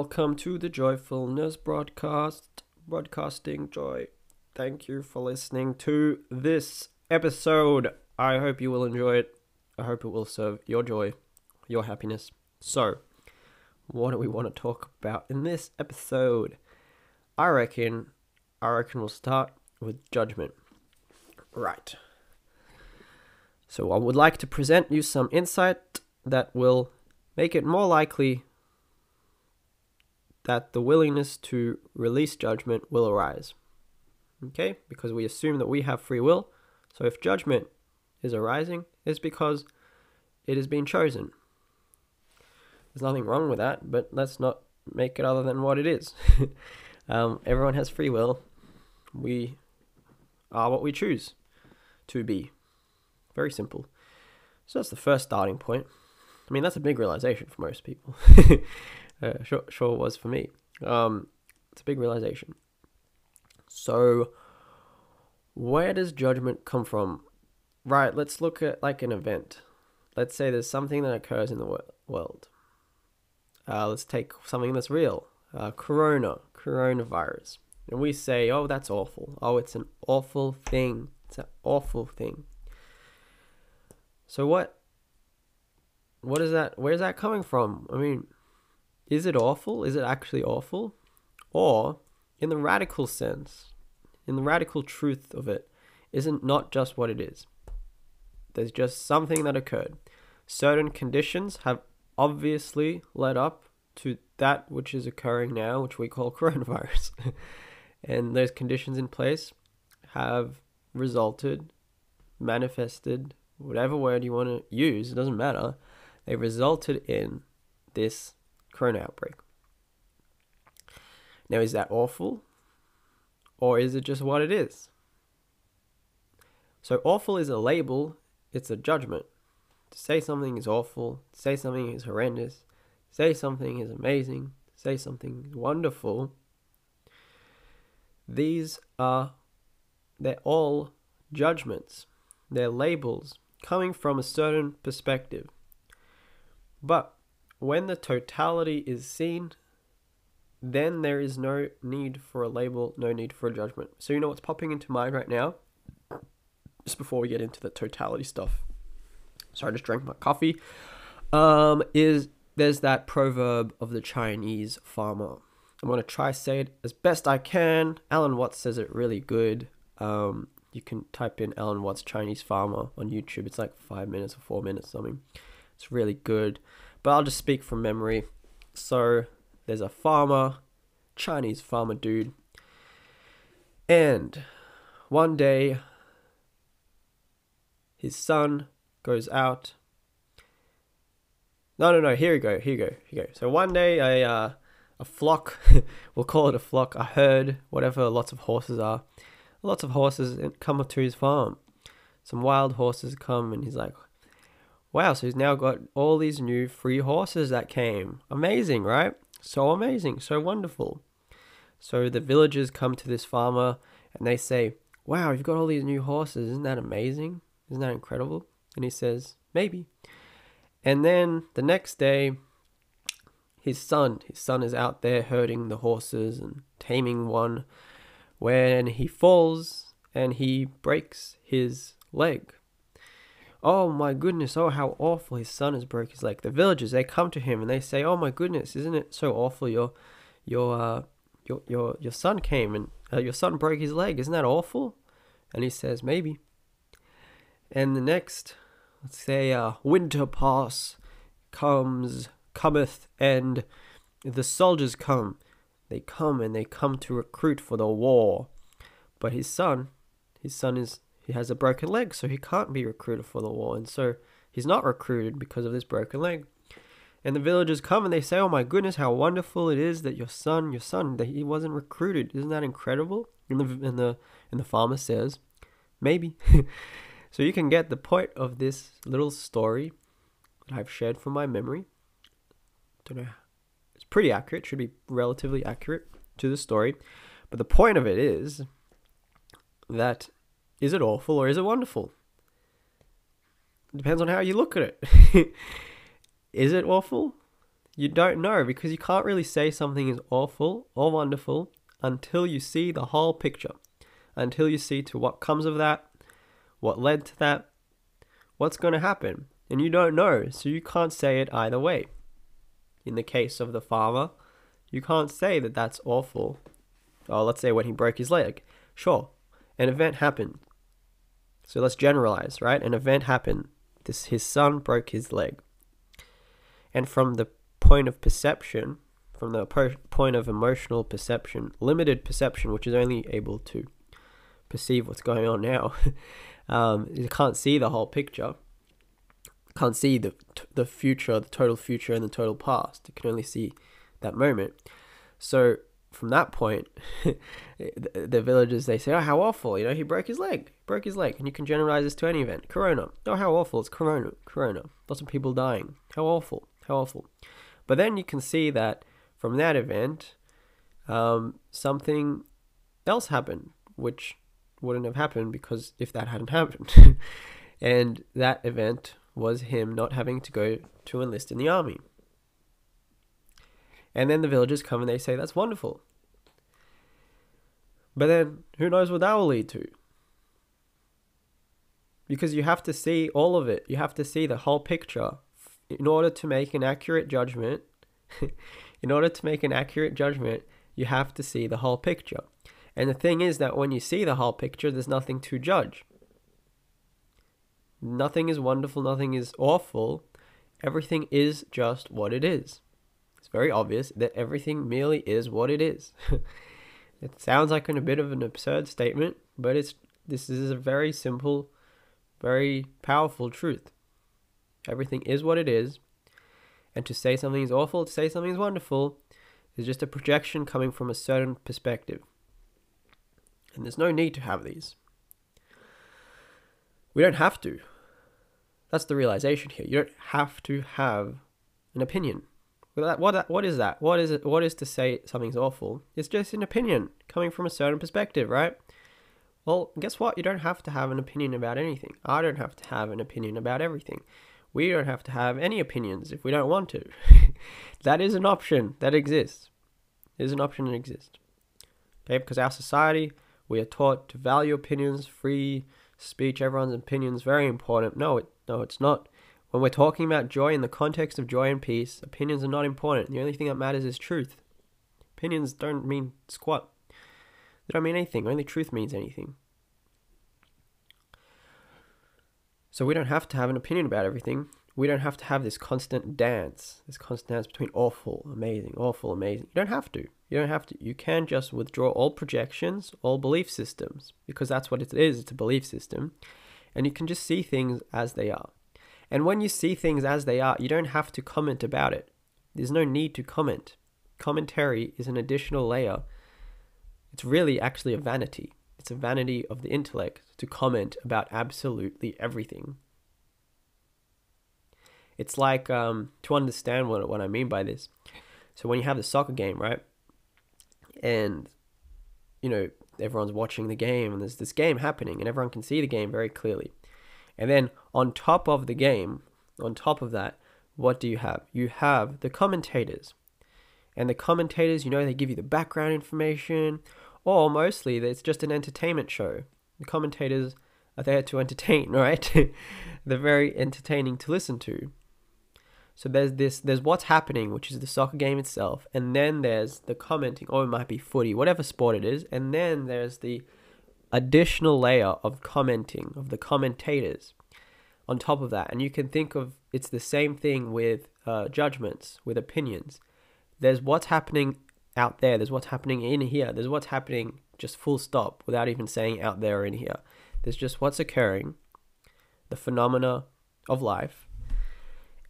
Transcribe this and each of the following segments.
welcome to the Joyfulness broadcast, broadcasting joy. Thank you for listening to this episode. I hope you will enjoy it. I hope it will serve your joy, your happiness. So, what do we want to talk about in this episode? I reckon, I reckon we'll start with judgment. Right. So, I would like to present you some insight that will make it more likely that the willingness to release judgment will arise. Okay? Because we assume that we have free will. So if judgment is arising, it's because it has been chosen. There's nothing wrong with that, but let's not make it other than what it is. um, everyone has free will. We are what we choose to be. Very simple. So that's the first starting point. I mean, that's a big realization for most people. uh, sure, sure was for me. Um, it's a big realization. So, where does judgment come from? Right, let's look at like an event. Let's say there's something that occurs in the wor- world. Uh, let's take something that's real. Uh, corona, coronavirus. And we say, oh, that's awful. Oh, it's an awful thing. It's an awful thing. So what what is that where's that coming from? I mean, is it awful? Is it actually awful? Or in the radical sense, in the radical truth of it, isn't not just what it is. There's just something that occurred. Certain conditions have obviously led up to that which is occurring now, which we call coronavirus. and those conditions in place have resulted, manifested, whatever word you want to use, it doesn't matter. They resulted in this corona outbreak. Now, is that awful? Or is it just what it is? So, awful is a label, it's a judgment. To say something is awful, to say something is horrendous, to say something is amazing, to say something is wonderful. These are, they're all judgments. They're labels coming from a certain perspective. But when the totality is seen, then there is no need for a label, no need for a judgment. So, you know what's popping into mind right now? Just before we get into the totality stuff. Sorry, I just drank my coffee. Um, is there's that proverb of the Chinese farmer. I'm gonna try say it as best I can. Alan Watts says it really good. Um, you can type in Alan Watts Chinese farmer on YouTube. It's like five minutes or four minutes something. It's really good. But I'll just speak from memory. So there's a farmer, Chinese farmer dude. And one day his son goes out. No, no, no. Here we go. Here we go. Here we go. So one day a uh, a flock, we'll call it a flock, a herd, whatever lots of horses are. Lots of horses come to his farm. Some wild horses come, and he's like, wow, so he's now got all these new free horses that came. Amazing, right? So amazing, so wonderful. So the villagers come to this farmer and they say, wow, you've got all these new horses. Isn't that amazing? Isn't that incredible? And he says, maybe. And then the next day, his son, his son is out there herding the horses and taming one when he falls and he breaks his leg. Oh my goodness, oh how awful his son has broke his leg. The villagers they come to him and they say, "Oh my goodness, isn't it so awful your your uh your your your son came and uh, your son broke his leg. Isn't that awful?" And he says, "Maybe." And the next, let's say uh winter pass comes cometh and the soldiers come. They come and they come to recruit for the war. But his son, his son is he has a broken leg, so he can't be recruited for the war, and so he's not recruited because of this broken leg. And the villagers come and they say, "Oh my goodness, how wonderful it is that your son, your son, that he wasn't recruited. Isn't that incredible?" And the and the and the farmer says, "Maybe." so you can get the point of this little story that I've shared from my memory. Don't know. It's pretty accurate. Should be relatively accurate to the story, but the point of it is that is it awful or is it wonderful? It depends on how you look at it. is it awful? You don't know because you can't really say something is awful or wonderful until you see the whole picture, until you see to what comes of that, what led to that, what's going to happen. And you don't know, so you can't say it either way. In the case of the farmer, you can't say that that's awful. Oh, let's say when he broke his leg. Sure, an event happened. So let's generalize, right? An event happened. This his son broke his leg. And from the point of perception, from the po- point of emotional perception, limited perception, which is only able to perceive what's going on now, um, you can't see the whole picture. Can't see the the future, the total future, and the total past. You can only see that moment. So from that point, the, the villagers they say, "Oh, how awful! You know, he broke his leg, broke his leg," and you can generalize this to any event. Corona. Oh, how awful! It's Corona. Corona. Lots of people dying. How awful! How awful! But then you can see that from that event, um, something else happened, which wouldn't have happened because if that hadn't happened, and that event was him not having to go to enlist in the army. And then the villagers come and they say, That's wonderful. But then who knows what that will lead to? Because you have to see all of it, you have to see the whole picture in order to make an accurate judgment. in order to make an accurate judgment, you have to see the whole picture. And the thing is that when you see the whole picture, there's nothing to judge. Nothing is wonderful, nothing is awful. Everything is just what it is. It's very obvious that everything merely is what it is. it sounds like an, a bit of an absurd statement, but it's this is a very simple, very powerful truth. Everything is what it is, and to say something is awful, to say something is wonderful, is just a projection coming from a certain perspective. And there's no need to have these. We don't have to. That's the realization here. You don't have to have an opinion. What what is that? What is it? What is to say something's awful? It's just an opinion coming from a certain perspective, right? Well, guess what? You don't have to have an opinion about anything. I don't have to have an opinion about everything. We don't have to have any opinions if we don't want to. that is an option that exists. It is an option that exists. Okay, because our society, we are taught to value opinions, free speech, everyone's opinion is very important. No, it, no, it's not. When we're talking about joy in the context of joy and peace, opinions are not important. The only thing that matters is truth. Opinions don't mean squat. They don't mean anything. Only truth means anything. So we don't have to have an opinion about everything. We don't have to have this constant dance, this constant dance between awful, amazing, awful, amazing. You don't have to. You don't have to. You can just withdraw all projections, all belief systems, because that's what it is. It's a belief system. And you can just see things as they are. And when you see things as they are, you don't have to comment about it. There's no need to comment. Commentary is an additional layer. It's really actually a vanity. It's a vanity of the intellect to comment about absolutely everything. It's like um, to understand what, what I mean by this. So when you have the soccer game, right? And, you know, everyone's watching the game and there's this game happening and everyone can see the game very clearly. And then on top of the game, on top of that, what do you have? You have the commentators. And the commentators, you know, they give you the background information, or mostly it's just an entertainment show. The commentators are there to entertain, right? They're very entertaining to listen to. So there's this, there's what's happening, which is the soccer game itself, and then there's the commenting, or it might be footy, whatever sport it is, and then there's the additional layer of commenting, of the commentators on top of that. And you can think of it's the same thing with uh, judgments, with opinions. There's what's happening out there, there's what's happening in here, there's what's happening just full stop without even saying out there or in here. There's just what's occurring, the phenomena of life.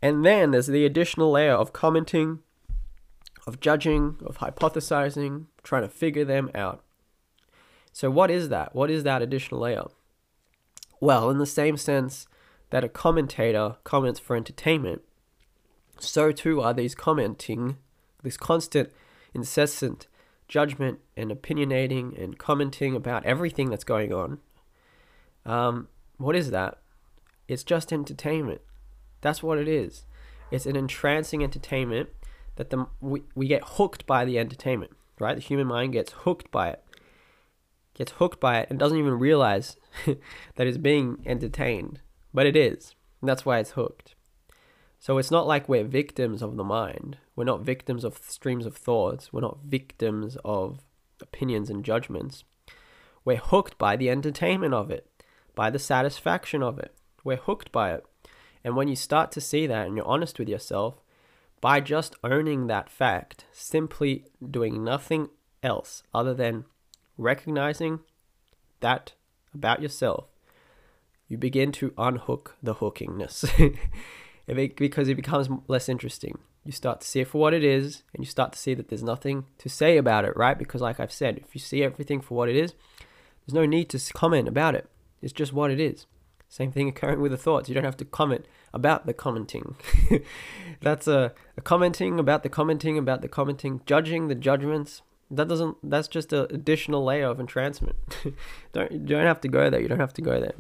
And then there's the additional layer of commenting, of judging, of hypothesizing, trying to figure them out. So, what is that? What is that additional layer? Well, in the same sense that a commentator comments for entertainment, so too are these commenting, this constant, incessant judgment and opinionating and commenting about everything that's going on. Um, what is that? It's just entertainment. That's what it is. It's an entrancing entertainment that the we, we get hooked by the entertainment, right? The human mind gets hooked by it, gets hooked by it, and doesn't even realize that it's being entertained, but it is. And that's why it's hooked. So it's not like we're victims of the mind. We're not victims of streams of thoughts. We're not victims of opinions and judgments. We're hooked by the entertainment of it, by the satisfaction of it. We're hooked by it. And when you start to see that and you're honest with yourself, by just owning that fact, simply doing nothing else other than recognizing that about yourself, you begin to unhook the hookingness because it becomes less interesting. You start to see it for what it is, and you start to see that there's nothing to say about it, right? Because, like I've said, if you see everything for what it is, there's no need to comment about it. It's just what it is. Same thing occurring with the thoughts. You don't have to comment about the commenting. that's a, a, commenting about the commenting about the commenting, judging the judgments. That doesn't. That's just an additional layer of entrancement. don't you don't have to go there. You don't have to go there.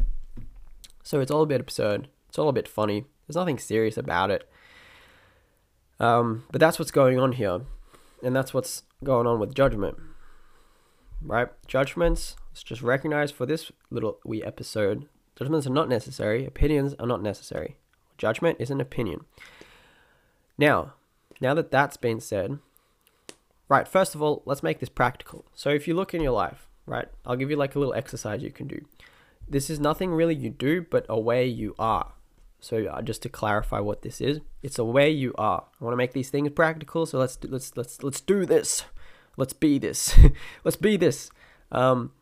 So it's all a bit absurd. It's all a bit funny. There's nothing serious about it. Um, but that's what's going on here, and that's what's going on with judgment. Right? Judgments. Let's just recognize for this little wee episode Judgments are not necessary, opinions are not necessary. Judgment is an opinion. Now, now that that's been said, right, first of all, let's make this practical. So if you look in your life, right, I'll give you like a little exercise you can do. This is nothing really you do, but a way you are. So uh, just to clarify what this is, it's a way you are. I want to make these things practical, so let's do, let's let's let's do this. Let's be this. let's be this. Um,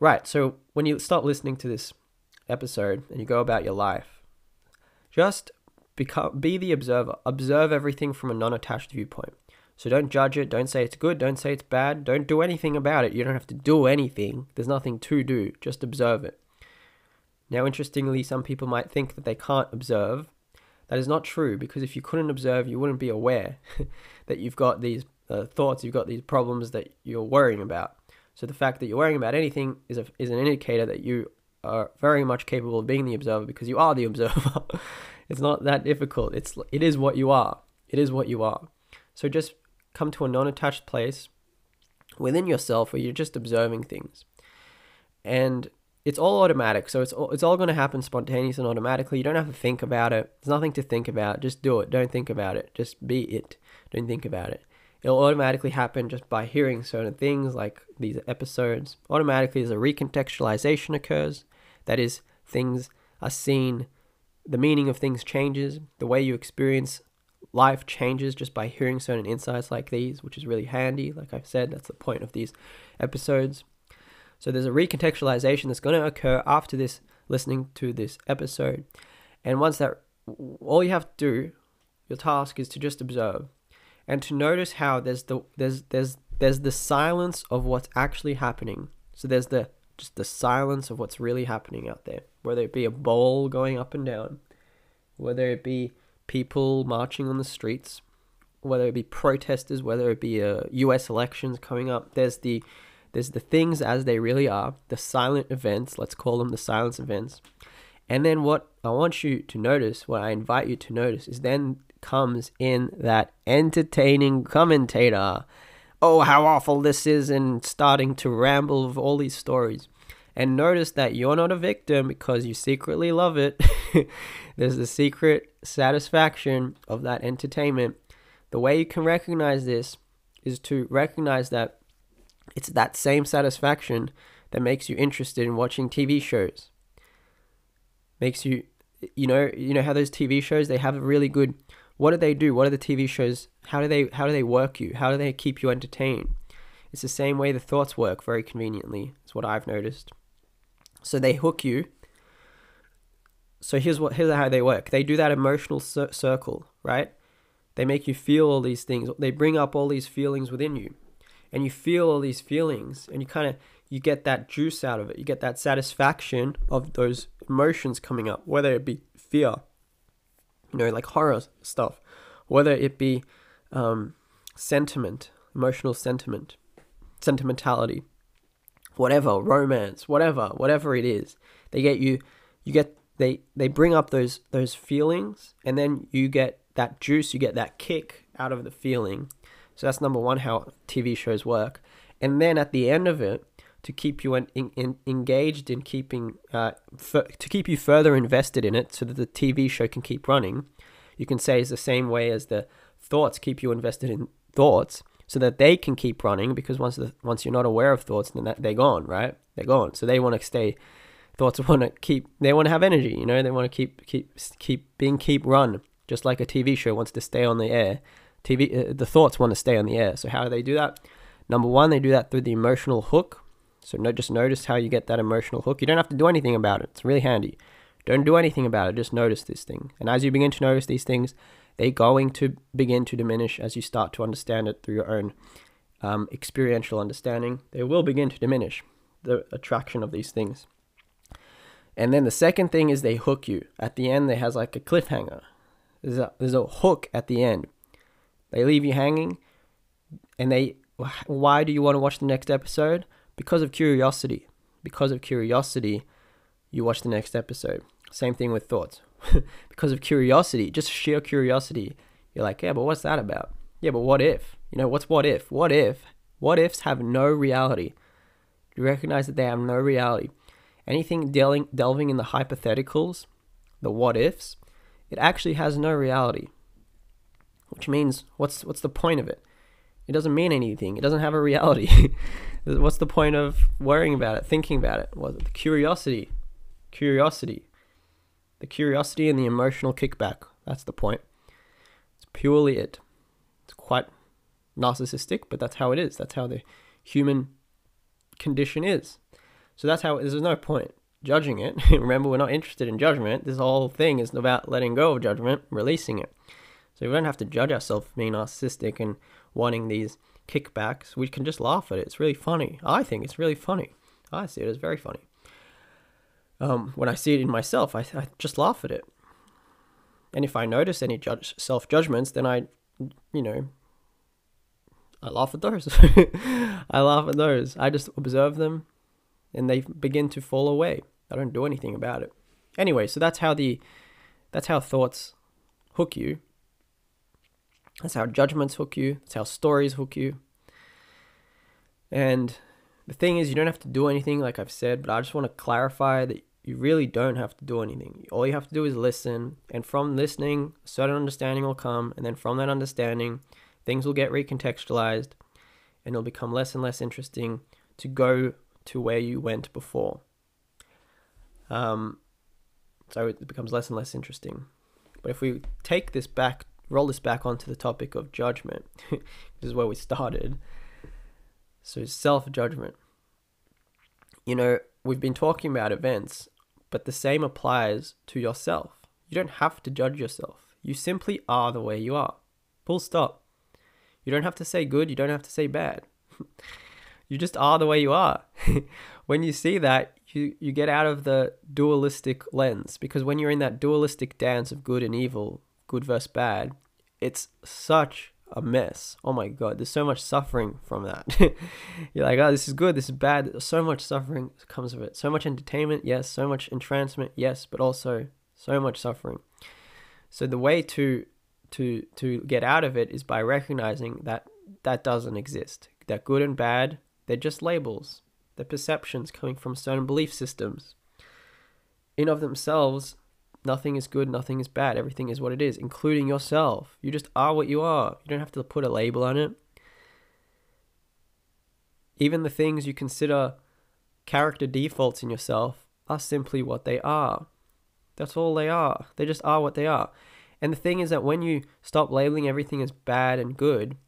right. So when you start listening to this episode and you go about your life, just become be the observer. Observe everything from a non-attached viewpoint. So don't judge it, don't say it's good, don't say it's bad, don't do anything about it. You don't have to do anything. There's nothing to do, just observe it. Now, interestingly, some people might think that they can't observe. That is not true because if you couldn't observe, you wouldn't be aware that you've got these uh, thoughts, you've got these problems that you're worrying about. So the fact that you're worrying about anything is a, is an indicator that you are very much capable of being the observer because you are the observer. it's not that difficult. It's it is what you are. It is what you are. So just come to a non-attached place within yourself where you're just observing things. And it's all automatic. So it's all, it's all going to happen spontaneously and automatically. You don't have to think about it. There's nothing to think about. Just do it. Don't think about it. Just be it. Don't think about it. It'll automatically happen just by hearing certain things like these episodes. Automatically, as a recontextualization occurs. That is, things are seen, the meaning of things changes, the way you experience life changes just by hearing certain insights like these, which is really handy. Like I've said, that's the point of these episodes. So there's a recontextualization that's going to occur after this, listening to this episode. And once that, all you have to do, your task is to just observe and to notice how there's the there's there's there's the silence of what's actually happening. So there's the just the silence of what's really happening out there, whether it be a bowl going up and down, whether it be people marching on the streets, whether it be protesters, whether it be uh, U.S. elections coming up. There's the there's the things as they really are, the silent events. Let's call them the silence events. And then what I want you to notice, what I invite you to notice, is then comes in that entertaining commentator oh, how awful this is, and starting to ramble of all these stories. And notice that you're not a victim because you secretly love it. There's the secret satisfaction of that entertainment. The way you can recognize this is to recognize that it's that same satisfaction that makes you interested in watching TV shows. Makes you you know, you know how those TV shows they have a really good what do they do? What are the TV shows? How do they how do they work you? How do they keep you entertained? It's the same way the thoughts work very conveniently. It's what I've noticed. So they hook you. So here's what here's how they work. They do that emotional cir- circle, right? They make you feel all these things. They bring up all these feelings within you, and you feel all these feelings, and you kind of you get that juice out of it. You get that satisfaction of those emotions coming up, whether it be fear, you know, like horror stuff, whether it be um, sentiment, emotional sentiment, sentimentality, whatever, romance, whatever, whatever it is, they get you, you get they they bring up those those feelings, and then you get that juice, you get that kick out of the feeling. So that's number one, how TV shows work. And then at the end of it, to keep you in, in, engaged in keeping, uh, to keep you further invested in it so that the TV show can keep running, you can say is the same way as the thoughts keep you invested in thoughts so that they can keep running because once the, once you're not aware of thoughts then that, they're gone right? They're gone. So they want to stay thoughts want to keep they want to have energy you know? They want to keep keep keep being keep run just like a tv show wants to stay on the air tv uh, the thoughts want to stay on the air so how do they do that number one they do that through the emotional hook so no, just notice how you get that emotional hook you don't have to do anything about it it's really handy don't do anything about it just notice this thing and as you begin to notice these things they're going to begin to diminish as you start to understand it through your own um, experiential understanding. They will begin to diminish the attraction of these things. And then the second thing is they hook you. At the end, they has like a cliffhanger. There's a there's a hook at the end. They leave you hanging, and they. Why do you want to watch the next episode? Because of curiosity. Because of curiosity, you watch the next episode. Same thing with thoughts. because of curiosity, just sheer curiosity. You're like, yeah, but what's that about? Yeah, but what if? You know, what's what if? What if? What ifs have no reality? You recognize that they have no reality. Anything delving, delving in the hypotheticals, the what ifs, it actually has no reality. Which means, what's what's the point of it? It doesn't mean anything. It doesn't have a reality. what's the point of worrying about it, thinking about it? Well, the curiosity, curiosity. The curiosity and the emotional kickback. That's the point. It's purely it. It's quite narcissistic, but that's how it is. That's how the human condition is. So that's how there's no point judging it. Remember, we're not interested in judgment. This whole thing is about letting go of judgment, releasing it. So we don't have to judge ourselves for being narcissistic and wanting these kickbacks. We can just laugh at it. It's really funny. I think it's really funny. I see it as very funny um, when I see it in myself, I, I just laugh at it. And if I notice any judge, self judgments, then I, you know, I laugh at those. I laugh at those. I just observe them and they begin to fall away. I don't do anything about it. Anyway, so that's how the that's how thoughts hook you. That's how judgments hook you. That's how stories hook you. And the thing is, you don't have to do anything, like I've said, but I just want to clarify that you really don't have to do anything. All you have to do is listen, and from listening, a certain understanding will come, and then from that understanding, things will get recontextualized, and it'll become less and less interesting to go to where you went before. Um, so it becomes less and less interesting. But if we take this back, roll this back onto the topic of judgment, this is where we started. So self judgment. You know, we've been talking about events but the same applies to yourself. You don't have to judge yourself. You simply are the way you are. Full stop. You don't have to say good, you don't have to say bad. you just are the way you are. when you see that, you, you get out of the dualistic lens because when you're in that dualistic dance of good and evil, good versus bad, it's such a mess. Oh my god, there's so much suffering from that. You're like, oh, this is good, this is bad. So much suffering comes of it. So much entertainment, yes. So much entrancement, yes. But also so much suffering. So the way to to to get out of it is by recognizing that that doesn't exist. That good and bad, they're just labels. They're perceptions coming from certain belief systems. In of themselves, Nothing is good, nothing is bad. Everything is what it is, including yourself. You just are what you are. You don't have to put a label on it. Even the things you consider character defaults in yourself are simply what they are. That's all they are. They just are what they are. And the thing is that when you stop labeling everything as bad and good,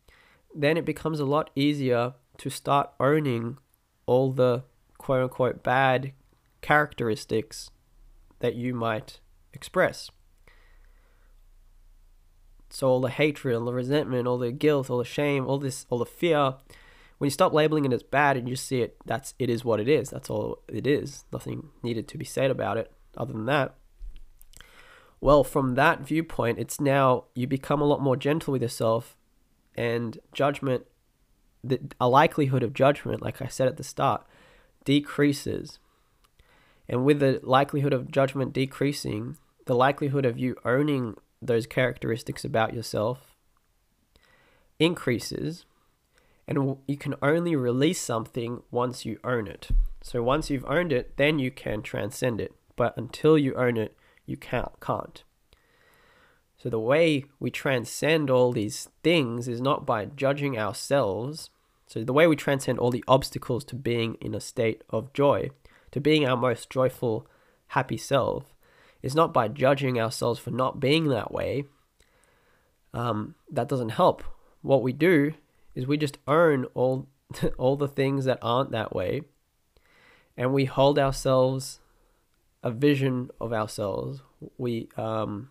then it becomes a lot easier to start owning all the quote unquote bad characteristics that you might express. So all the hatred, all the resentment, all the guilt, all the shame, all this, all the fear, when you stop labeling it as bad and you see it, that's it is what it is. That's all it is. Nothing needed to be said about it other than that. Well, from that viewpoint, it's now you become a lot more gentle with yourself, and judgment, the a likelihood of judgment, like I said at the start, decreases and with the likelihood of judgment decreasing, the likelihood of you owning those characteristics about yourself increases and you can only release something once you own it. So once you've owned it, then you can transcend it. But until you own it, you can't. So the way we transcend all these things is not by judging ourselves. So the way we transcend all the obstacles to being in a state of joy, to being our most joyful, happy self, is not by judging ourselves for not being that way. Um, that doesn't help. What we do is we just own all all the things that aren't that way, and we hold ourselves a vision of ourselves. We um,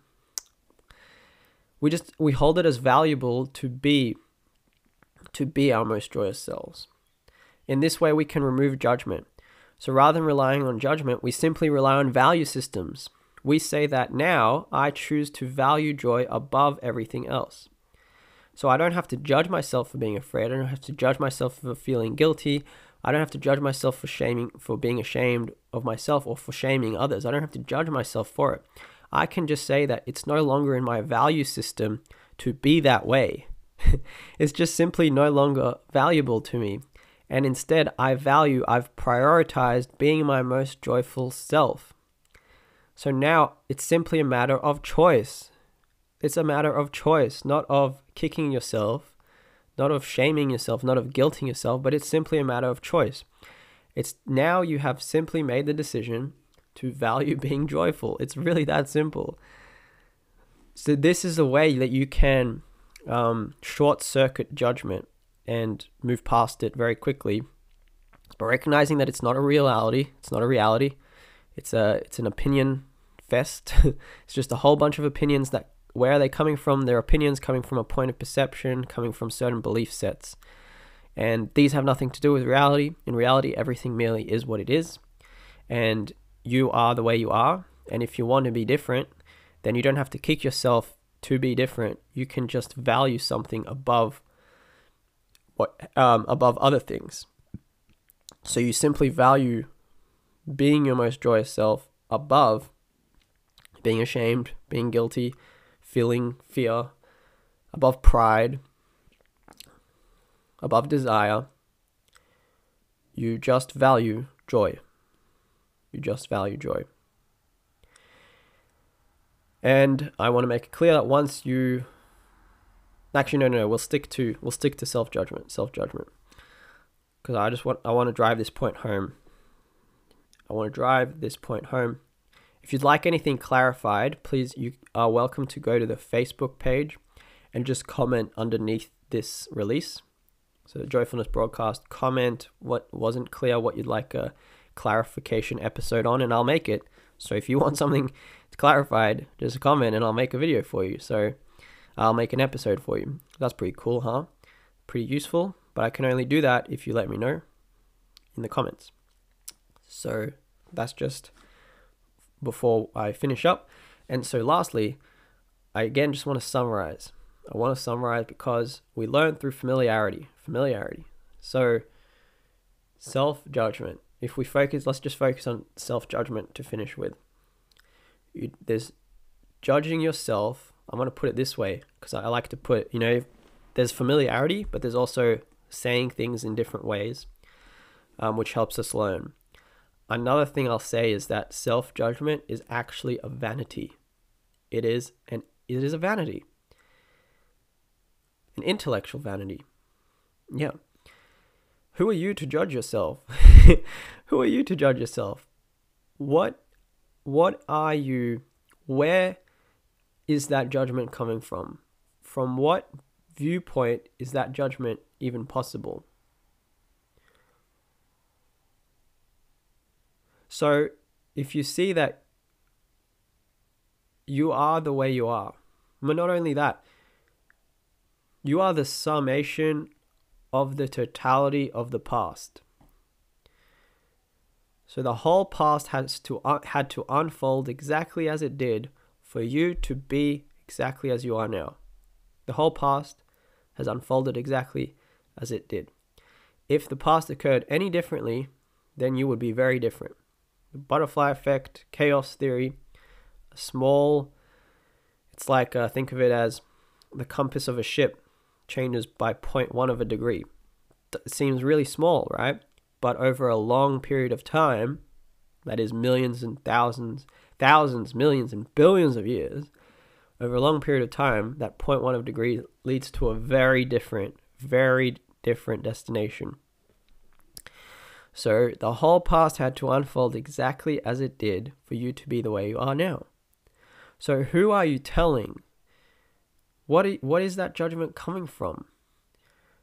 we just we hold it as valuable to be to be our most joyous selves. In this way, we can remove judgment. So rather than relying on judgment, we simply rely on value systems. We say that now I choose to value joy above everything else. So I don't have to judge myself for being afraid. I don't have to judge myself for feeling guilty. I don't have to judge myself for shaming for being ashamed of myself or for shaming others. I don't have to judge myself for it. I can just say that it's no longer in my value system to be that way. it's just simply no longer valuable to me. And instead, I value, I've prioritized being my most joyful self. So now it's simply a matter of choice. It's a matter of choice, not of kicking yourself, not of shaming yourself, not of guilting yourself, but it's simply a matter of choice. It's now you have simply made the decision to value being joyful. It's really that simple. So, this is a way that you can um, short circuit judgment and move past it very quickly by recognizing that it's not a reality. It's not a reality. It's a it's an opinion fest. it's just a whole bunch of opinions that where are they coming from? Their opinions coming from a point of perception, coming from certain belief sets. And these have nothing to do with reality. In reality, everything merely is what it is. And you are the way you are. And if you want to be different, then you don't have to kick yourself to be different. You can just value something above um, above other things. So you simply value being your most joyous self above being ashamed, being guilty, feeling fear, above pride, above desire. You just value joy. You just value joy. And I want to make it clear that once you actually no no, no we'll stick to we'll stick to self judgment, self judgment. Because I just want I want to drive this point home. I want to drive this point home if you'd like anything clarified, please you are welcome to go to the Facebook page and just comment underneath this release. So Joyfulness broadcast, comment what wasn't clear, what you'd like a clarification episode on, and I'll make it. So if you want something clarified, just comment and I'll make a video for you. So I'll make an episode for you. That's pretty cool, huh? Pretty useful, but I can only do that if you let me know in the comments. So that's just before I finish up. And so, lastly, I again just want to summarize. I want to summarize because we learn through familiarity. Familiarity. So, self judgment. If we focus, let's just focus on self judgment to finish with. You, there's judging yourself. I'm going to put it this way because I like to put, you know, there's familiarity, but there's also saying things in different ways, um, which helps us learn. Another thing I'll say is that self judgment is actually a vanity. It is an it is a vanity. An intellectual vanity. Yeah. Who are you to judge yourself? Who are you to judge yourself? What what are you where is that judgment coming from? From what viewpoint is that judgment even possible? So if you see that you are the way you are, but not only that, you are the summation of the totality of the past. So the whole past has to uh, had to unfold exactly as it did for you to be exactly as you are now. The whole past has unfolded exactly as it did. If the past occurred any differently, then you would be very different the butterfly effect, chaos theory, a small It's like uh, think of it as the compass of a ship changes by 0.1 of a degree. It seems really small, right? But over a long period of time, that is millions and thousands, thousands, millions, and billions of years, over a long period of time, that 0.1 of degree leads to a very different, very different destination. So the whole past had to unfold exactly as it did for you to be the way you are now. So who are you telling? What is, what is that judgment coming from?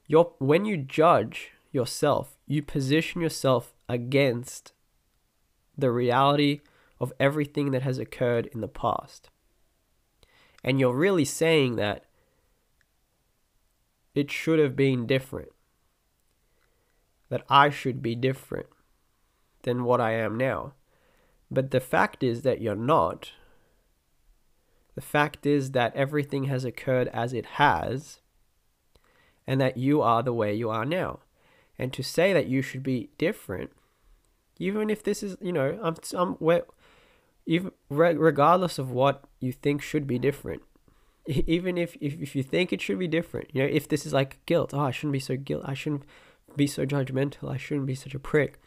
Your when you judge yourself, you position yourself against the reality of everything that has occurred in the past. And you're really saying that it should have been different that I should be different than what I am now. But the fact is that you're not. The fact is that everything has occurred as it has, and that you are the way you are now. And to say that you should be different, even if this is, you know, I'm, I'm, where, even regardless of what you think should be different, even if, if if you think it should be different, you know, if this is like guilt, oh, I shouldn't be so guilt, I shouldn't be so judgmental. I shouldn't be such a prick.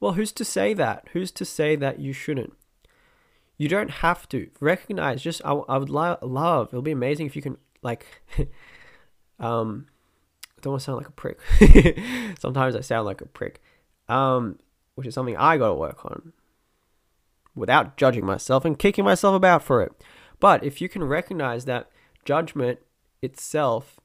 Well, who's to say that? Who's to say that you shouldn't? You don't have to recognize. Just I, I would lo- love. It'll be amazing if you can like. um, I don't want to sound like a prick. Sometimes I sound like a prick. Um, which is something I got to work on. Without judging myself and kicking myself about for it. But if you can recognize that judgment itself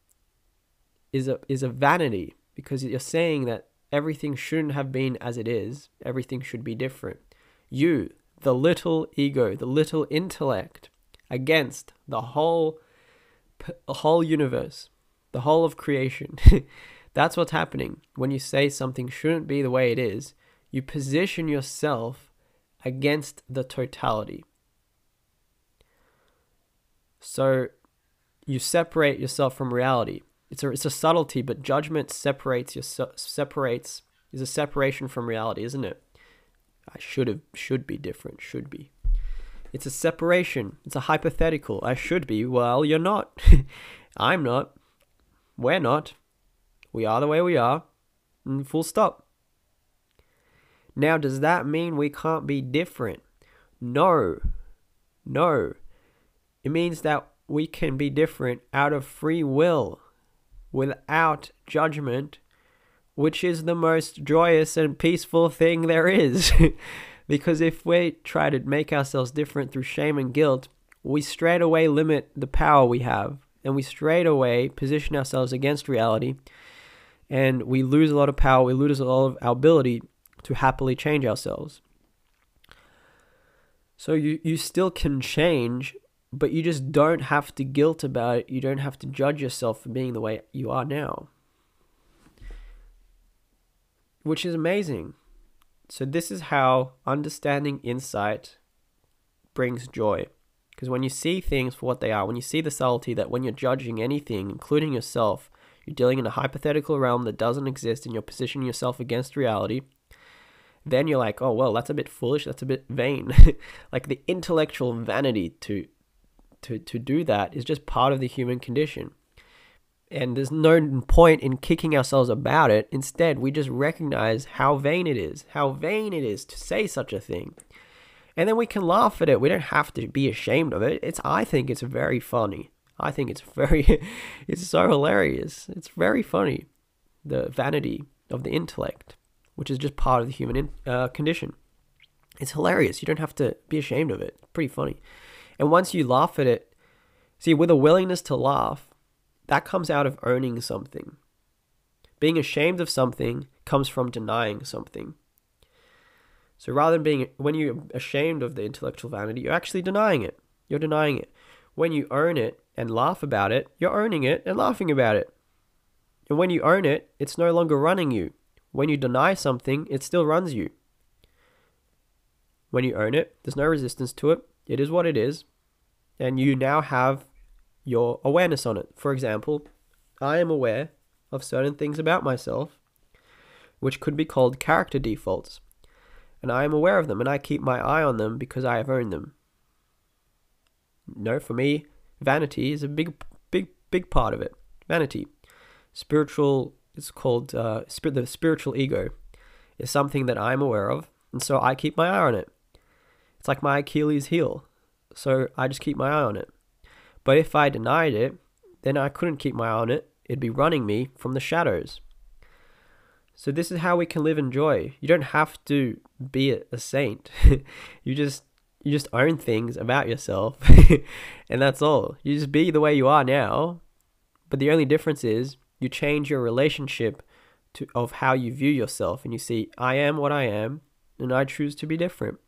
is a is a vanity because you're saying that everything shouldn't have been as it is, everything should be different. You, the little ego, the little intellect, against the whole, the whole universe, the whole of creation. That's what's happening when you say something shouldn't be the way it is. You position yourself against the totality. So you separate yourself from reality it's a it's a subtlety, but judgment separates your separates is a separation from reality, isn't it? I should have should be different, should be. It's a separation. It's a hypothetical. I should be. Well, you're not. I'm not. We're not. We are the way we are. And full stop. Now, does that mean we can't be different? No. No. It means that we can be different out of free will without judgment, which is the most joyous and peaceful thing there is. because if we try to make ourselves different through shame and guilt, we straight away limit the power we have and we straight away position ourselves against reality and we lose a lot of power, we lose a lot of our ability to happily change ourselves. So you, you still can change but you just don't have to guilt about it. You don't have to judge yourself for being the way you are now. Which is amazing. So, this is how understanding insight brings joy. Because when you see things for what they are, when you see the subtlety that when you're judging anything, including yourself, you're dealing in a hypothetical realm that doesn't exist and you're positioning yourself against reality, then you're like, oh, well, that's a bit foolish, that's a bit vain. like the intellectual vanity to to, to do that is just part of the human condition. And there's no point in kicking ourselves about it. Instead, we just recognize how vain it is, how vain it is to say such a thing. And then we can laugh at it. We don't have to be ashamed of it. It's I think it's very funny. I think it's very it's so hilarious. It's very funny. The vanity of the intellect, which is just part of the human uh, condition. It's hilarious. You don't have to be ashamed of it. It's pretty funny. And once you laugh at it, see, with a willingness to laugh, that comes out of owning something. Being ashamed of something comes from denying something. So rather than being, when you're ashamed of the intellectual vanity, you're actually denying it. You're denying it. When you own it and laugh about it, you're owning it and laughing about it. And when you own it, it's no longer running you. When you deny something, it still runs you. When you own it, there's no resistance to it, it is what it is, and you now have your awareness on it. For example, I am aware of certain things about myself, which could be called character defaults, and I am aware of them and I keep my eye on them because I have owned them. No, for me, vanity is a big, big, big part of it. Vanity, spiritual. It's called uh. The spiritual ego is something that I'm aware of, and so I keep my eye on it. It's like my Achilles heel, so I just keep my eye on it. But if I denied it, then I couldn't keep my eye on it. It'd be running me from the shadows. So this is how we can live in joy. You don't have to be a saint. you just you just own things about yourself and that's all. You just be the way you are now. But the only difference is you change your relationship to of how you view yourself and you see I am what I am and I choose to be different.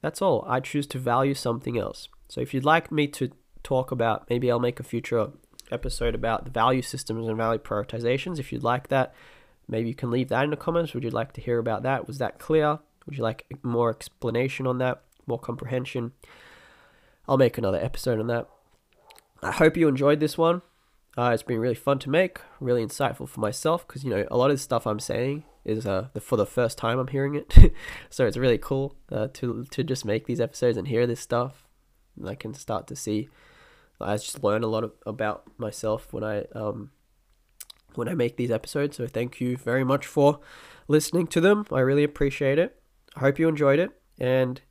That's all. I choose to value something else. So if you'd like me to talk about maybe I'll make a future episode about the value systems and value prioritizations if you'd like that. Maybe you can leave that in the comments. Would you like to hear about that? Was that clear? Would you like more explanation on that? more comprehension. I'll make another episode on that. I hope you enjoyed this one. Uh, it's been really fun to make, really insightful for myself because you know a lot of the stuff I'm saying is uh, the, for the first time I'm hearing it, so it's really cool uh, to to just make these episodes and hear this stuff. And I can start to see, I just learn a lot of, about myself when I um when I make these episodes. So thank you very much for listening to them. I really appreciate it. I hope you enjoyed it, and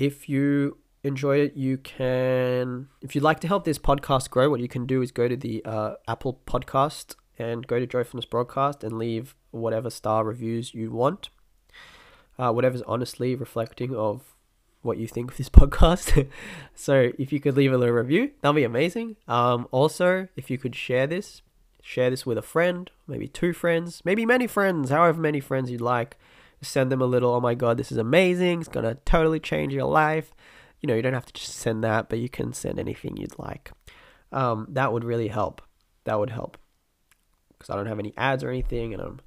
if you enjoyed it, you can, if you'd like to help this podcast grow, what you can do is go to the uh, Apple Podcast and go to Joyfulness Broadcast and leave whatever star reviews you want. Uh, whatever's honestly reflecting of what you think of this podcast. so if you could leave a little review, that'd be amazing. Um, also, if you could share this, share this with a friend, maybe two friends, maybe many friends, however many friends you'd like send them a little, oh my god, this is amazing, it's gonna totally change your life. You know, you don't have to just send that, but you can send anything you'd like. Um, that would really help. That would help. Because I don't have any ads or anything, and I'm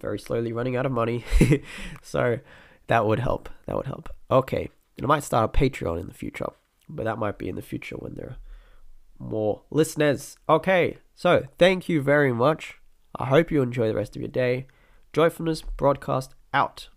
very slowly running out of money. so that would help. That would help. Okay. And I might start a Patreon in the future, but that might be in the future when there are more listeners. Okay. So thank you very much. I hope you enjoy the rest of your day. Joyfulness broadcast out.